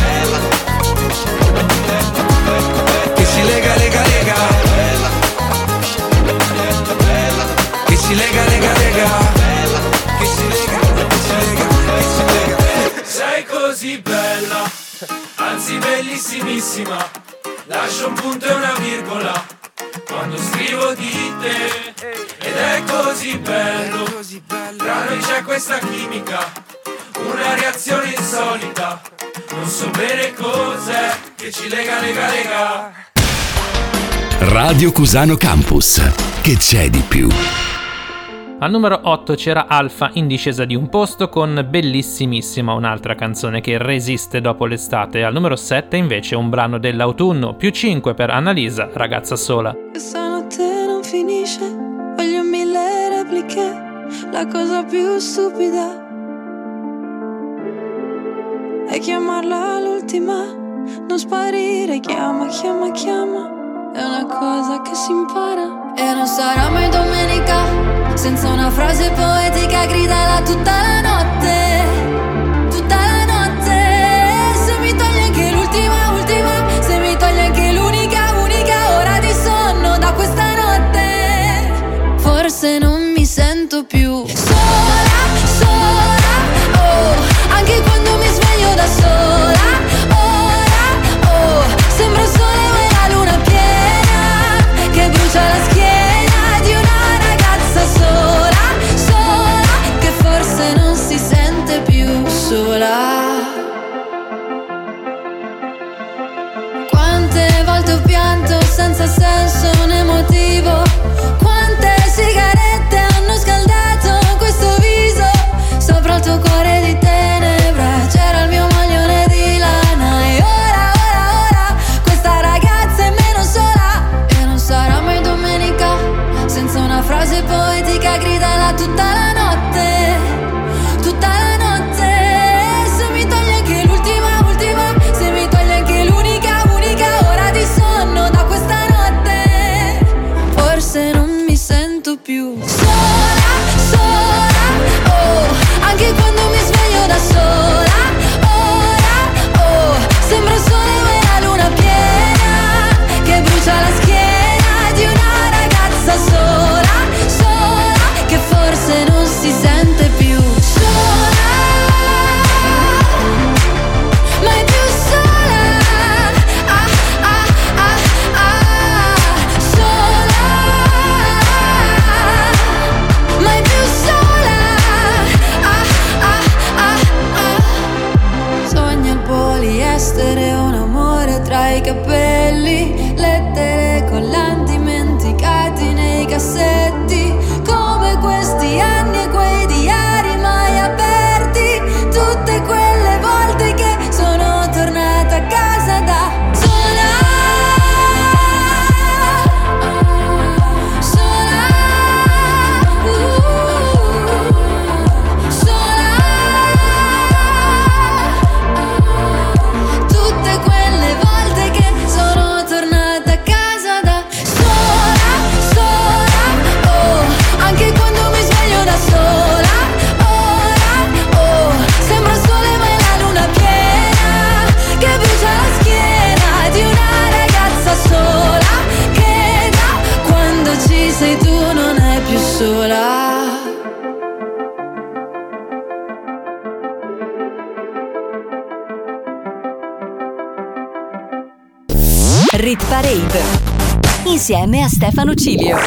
Così bella, anzi bellissimissima. Lascio un punto e una virgola quando scrivo di te. Ed è così bello, tra noi c'è questa chimica, una reazione insolita. Non so bene cos'è che ci lega, lega, lega. Radio Cusano Campus. Che c'è di più? Al numero 8 c'era Alfa in discesa di un posto con Bellissimissima, un'altra canzone che resiste dopo l'estate. Al numero 7 invece un brano dell'autunno, più 5 per Annalisa, ragazza sola. Questa notte non finisce, voglio mille repliche, la cosa più stupida è chiamarla l'ultima, non sparire, chiama, chiama, chiama, è una cosa che si impara. E non sarà mai domenica senza una frase poetica gridala tutta la notte. Tutta la notte. Se mi togli anche l'ultima, ultima. Se mi togli anche l'unica, unica ora di sonno da questa notte. Forse non mi sento più sola, insieme a Stefano Cilio.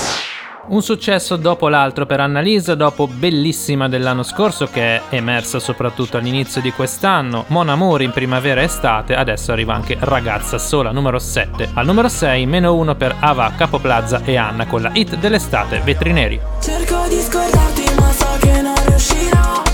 Un successo dopo l'altro per Annalisa, dopo Bellissima dell'anno scorso che è emersa soprattutto all'inizio di quest'anno, Mon Amour in primavera e estate, adesso arriva anche Ragazza Sola numero 7. Al numero 6 meno 1 per Ava, Capoplaza e Anna con la hit dell'estate Vetrineri. Cerco di scordarti ma so che non riuscirò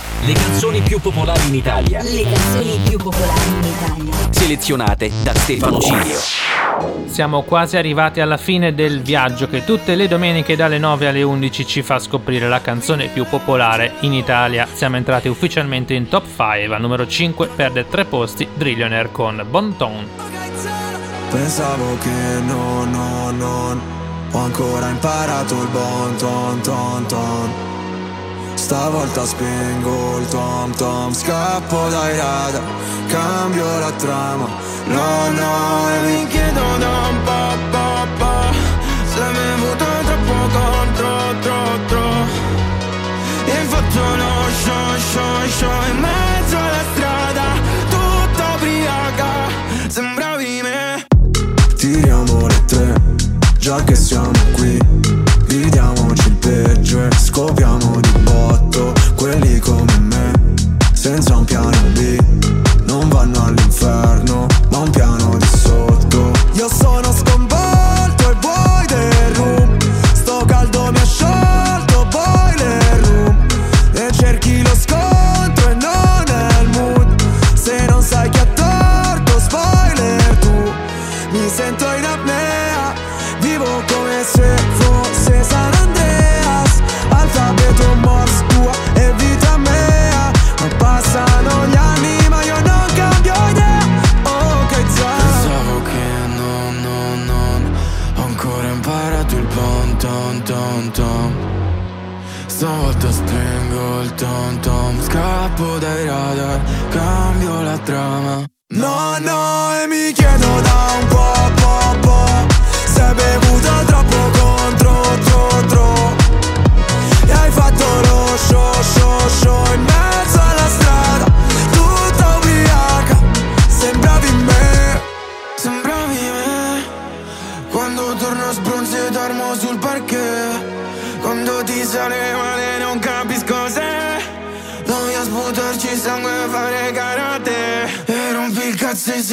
Le canzoni più popolari in Italia. Le canzoni più popolari in Italia. Selezionate da Stefano Cilio. Siamo quasi arrivati alla fine del viaggio che tutte le domeniche dalle 9 alle 11 ci fa scoprire la canzone più popolare in Italia. Siamo entrati ufficialmente in top 5, al numero 5 perde 3 posti Drillionaire con Bon Ton. Pensavo che no, no, non Ho ancora imparato il bon ton ton ton Stavolta spengo il tom tom Scappo dai radar Cambio la trama. No, no, e mi chiedo da un po', po', po' Se mi venuto troppo contro, tro, tro. E faccio lo show, show, show In mezzo alla strada Tutta ubriaca Sembravi me Tiriamo le tre Già che siamo qui passa come me, senza un piano B.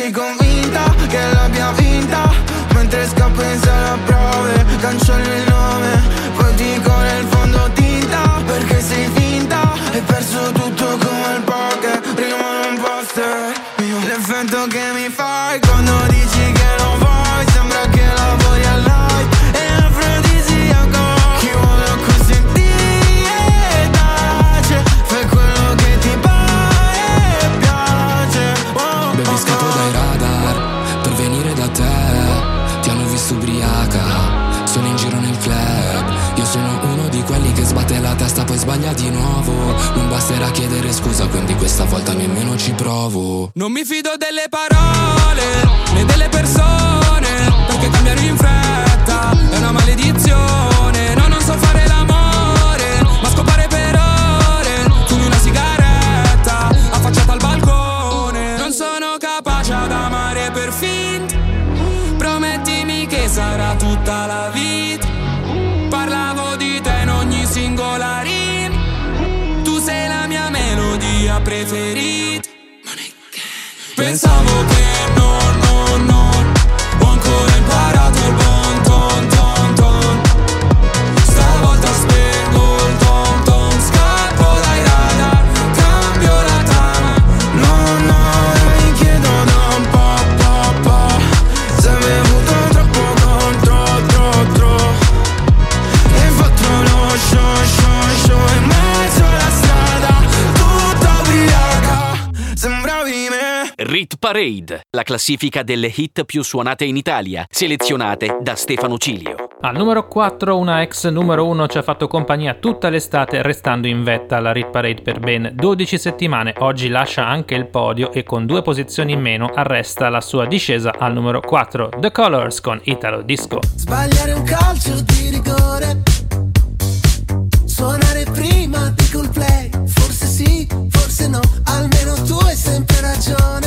sei convinta che l'abbia vinta? Mentre scappo in sala prove Cancello il nome Poi dico nel fondo tinta Perché sei finta Hai perso tutto come il poker Prima non posso. L'effetto che mi fai quando dici poi sbaglia di nuovo. Non basterà chiedere scusa quindi questa volta nemmeno ci provo. Non mi fido delle parole né delle persone Perché cambiano in fretta è una maledizione Parade, la classifica delle hit più suonate in Italia, selezionate da Stefano Cilio. Al numero 4 una ex numero 1 ci ha fatto compagnia tutta l'estate restando in vetta alla Hit Parade per ben 12 settimane, oggi lascia anche il podio e con due posizioni in meno arresta la sua discesa al numero 4, The Colors con Italo Disco. Sbagliare un calcio di rigore, suonare prima di col play, forse sì, forse no, almeno tu hai sempre ragione.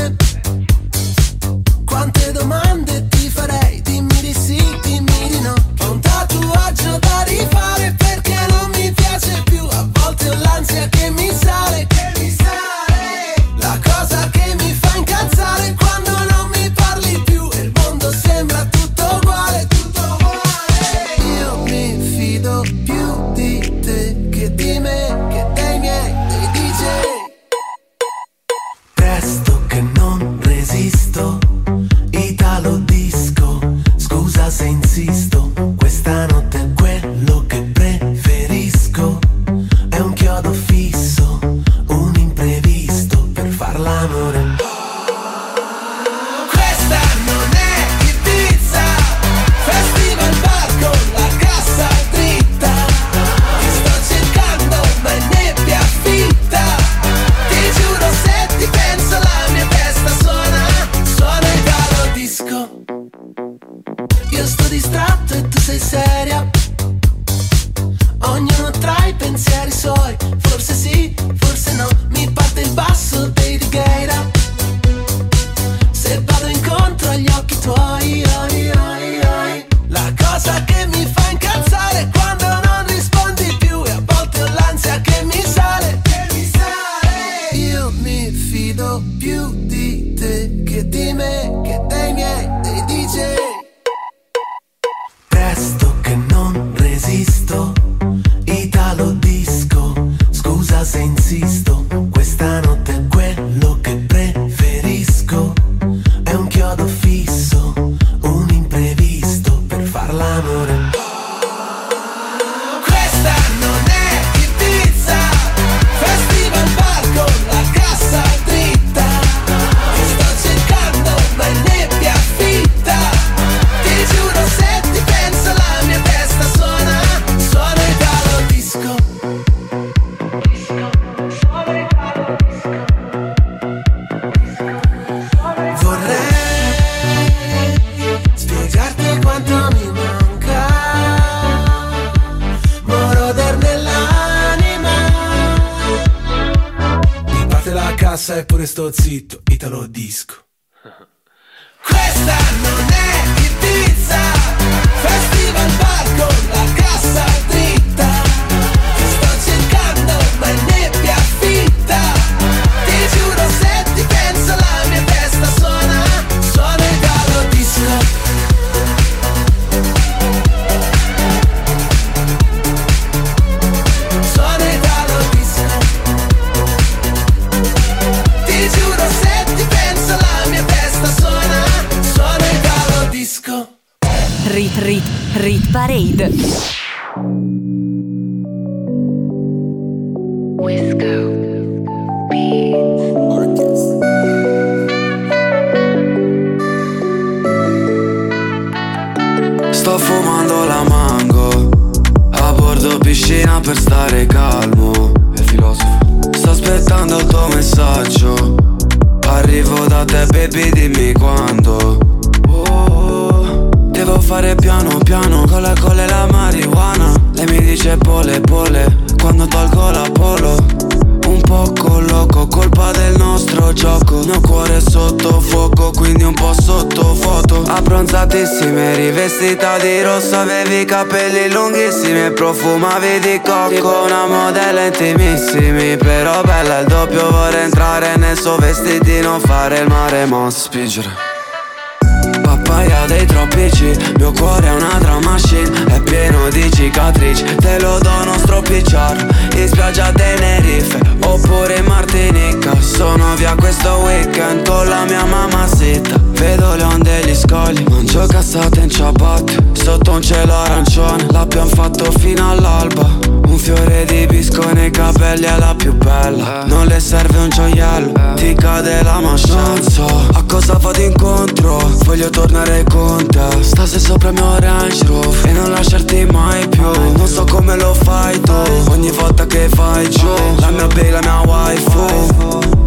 Sotto un cielo arancione L'abbiamo fatto fino all'alba. Un fiore di bisco nei capelli è la più bella. Non le serve un gioiello Ti cade la so a cosa vado incontro Voglio tornare con te. Stasera sopra il mio Range Rover E non lasciarti mai più. Non so come lo fai tu Ogni volta che fai giù La mia baby, la mia waifu.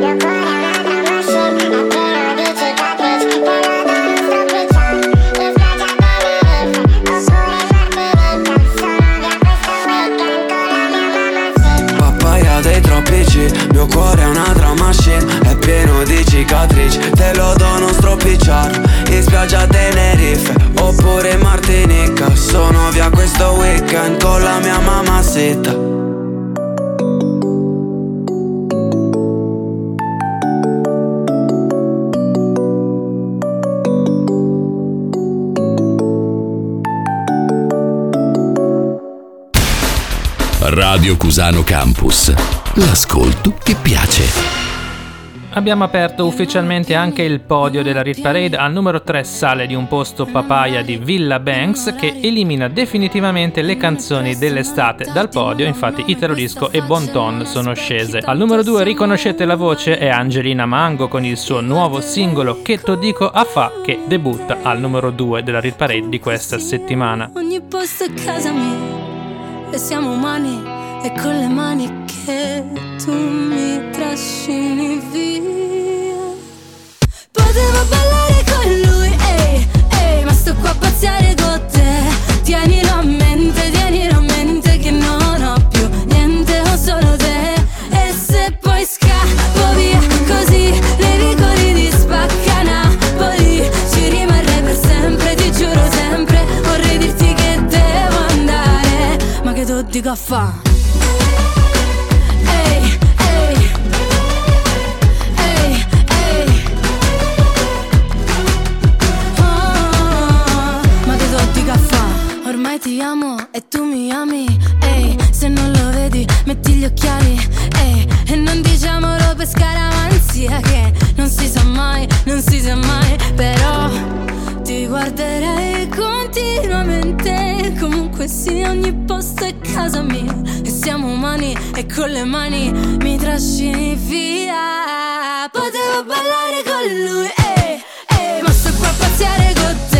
Papaya pieno di cicatrici Te lo dono stropicciar In spiaggia Tenerife Oppure in Martinica Sono via questo weekend Con la mia mamma zitta Radio Cusano Campus. L'ascolto che piace. Abbiamo aperto ufficialmente anche il podio della Rit Parade. Al numero 3 sale di un posto papaya di Villa Banks che elimina definitivamente le canzoni dell'estate dal podio. Infatti Italo Disco e Bonton sono scese. Al numero 2 riconoscete la voce è Angelina Mango con il suo nuovo singolo Che to dico a fa che debutta al numero 2 della Rit Parade di questa settimana. Ogni posto è casa mia e siamo umani e con le mani che tu mi trascini via. Potevo ballare con lui, ehi, ehi, ma sto qua a pazziare con te. Tienilo a mente, tienilo a mente che non ho più niente, ho solo te. E se poi scappo via così, nei vicoli di spacca Napoli, ci rimarrei per sempre, ti giuro sempre. Vorrei dirti che devo andare, ma che tu dico a fa'? Ti amo e tu mi ami. Ehi, se non lo vedi, metti gli occhiali. Ehi, e non diciamolo per scaramanzia che non si sa mai, non si sa mai. Però ti guarderei continuamente. Comunque sia, ogni posto è casa mia. E siamo umani e con le mani mi trascini via. Potevo ballare con lui, ehi, ehi, ma sto qua a pazziare con te.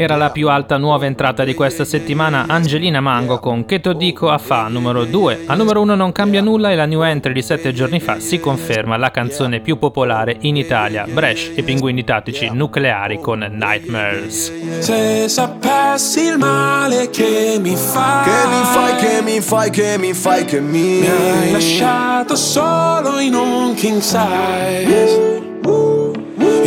Era la più alta nuova entrata di questa settimana Angelina Mango con Che to dico a fa numero 2. Al numero 1 non cambia nulla e la new entry di 7 giorni fa si conferma la canzone più popolare in Italia, Bresh e Pinguini Tattici Nucleari con Nightmares. Se sapessi il male che mi fai Che mi fai, che mi fai, che mi fai, che mi Mi hai lasciato solo in un king size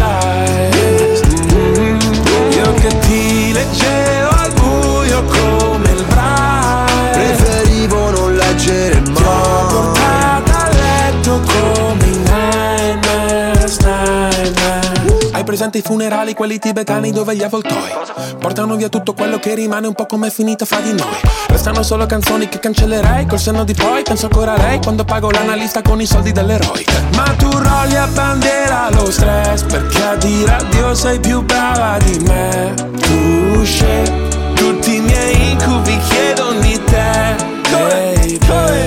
size Mm, Io che ti leggevo al buio come il braille. Preferivo non leggere Ti ho portata a letto come i nightmares, nightmares. Hai presente i funerali, quelli tibetani dove gli avvoltoi Portano via tutto quello che rimane un po' come è finita fra di noi. Restano solo canzoni che cancellerei col senno di poi. Penso ancora a lei quando pago l'analista con i soldi dell'eroe. Ma tu rolli a bandiera dire addio sei più brava di me. Tu scegli tutti i miei incubi chiedono di te. Baby.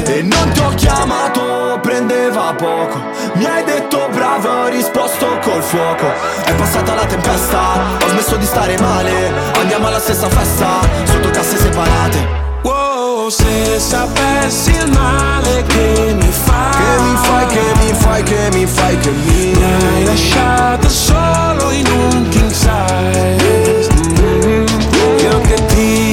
E non ti ho chiamato, prendeva poco. Mi hai detto bravo, ho risposto col fuoco. È passata la tempesta, ho smesso di stare male. Andiamo alla stessa festa, sotto casse separate Se sapessi il male che mi fai Che mi fai, che mi fai, che mi fai, che mi Mi hai lasciato solo in un king size. Mm, Io che ti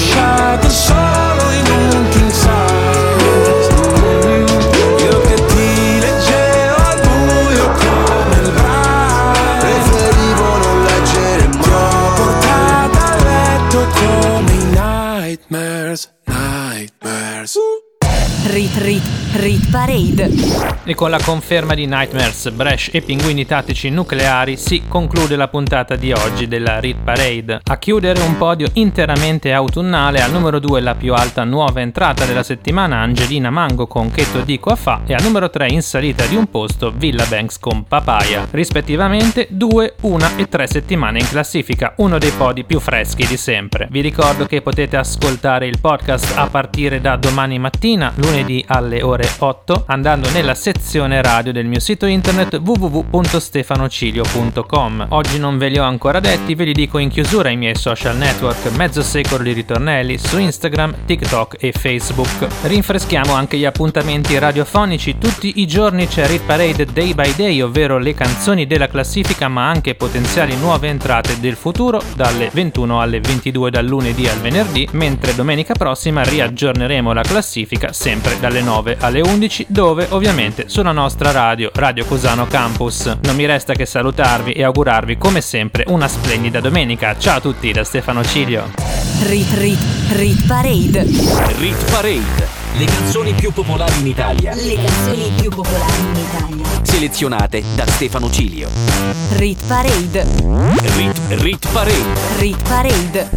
lasciato solo in un king size Io che ti leggevo al buio come il braille Preferivo non leggere Ti ho mai. Portata a letto come i nightmares, nightmares. Rit, rit, Rit Parade. E con la conferma di Nightmares, Bresh e Pinguini Tattici Nucleari si conclude la puntata di oggi della Rit Parade. A chiudere un podio interamente autunnale, al numero 2 la più alta nuova entrata della settimana Angelina Mango con Chetto Dico a Fa e al numero 3 in salita di un posto Villa Banks con Papaya. Rispettivamente 2, 1 e 3 settimane in classifica, uno dei podi più freschi di sempre. Vi ricordo che potete ascoltare il podcast a partire da domani mattina, lunedì alle ore ore 8 andando nella sezione radio del mio sito internet www.stefanocilio.com. Oggi non ve li ho ancora detti, ve li dico in chiusura ai miei social network, mezzo secolo di ritornelli su Instagram, TikTok e Facebook. Rinfreschiamo anche gli appuntamenti radiofonici, tutti i giorni c'è Rit Parade Day by Day, ovvero le canzoni della classifica ma anche potenziali nuove entrate del futuro dalle 21 alle 22 dal lunedì al venerdì, mentre domenica prossima riaggiorneremo la classifica sempre dalle 9 alle alle 11 dove ovviamente sulla nostra radio, Radio Cusano Campus. Non mi resta che salutarvi e augurarvi come sempre una splendida domenica. Ciao a tutti da Stefano Cilio. Rit Rit Rit Parade. Rit Parade. Le canzoni più popolari in Italia. Le canzoni più popolari in Italia. Selezionate da Stefano Cilio. Rit Parade. Rit, Rit Parade. Rit Parade.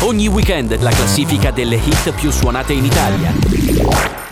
Ogni weekend la classifica delle hit più suonate in Italia.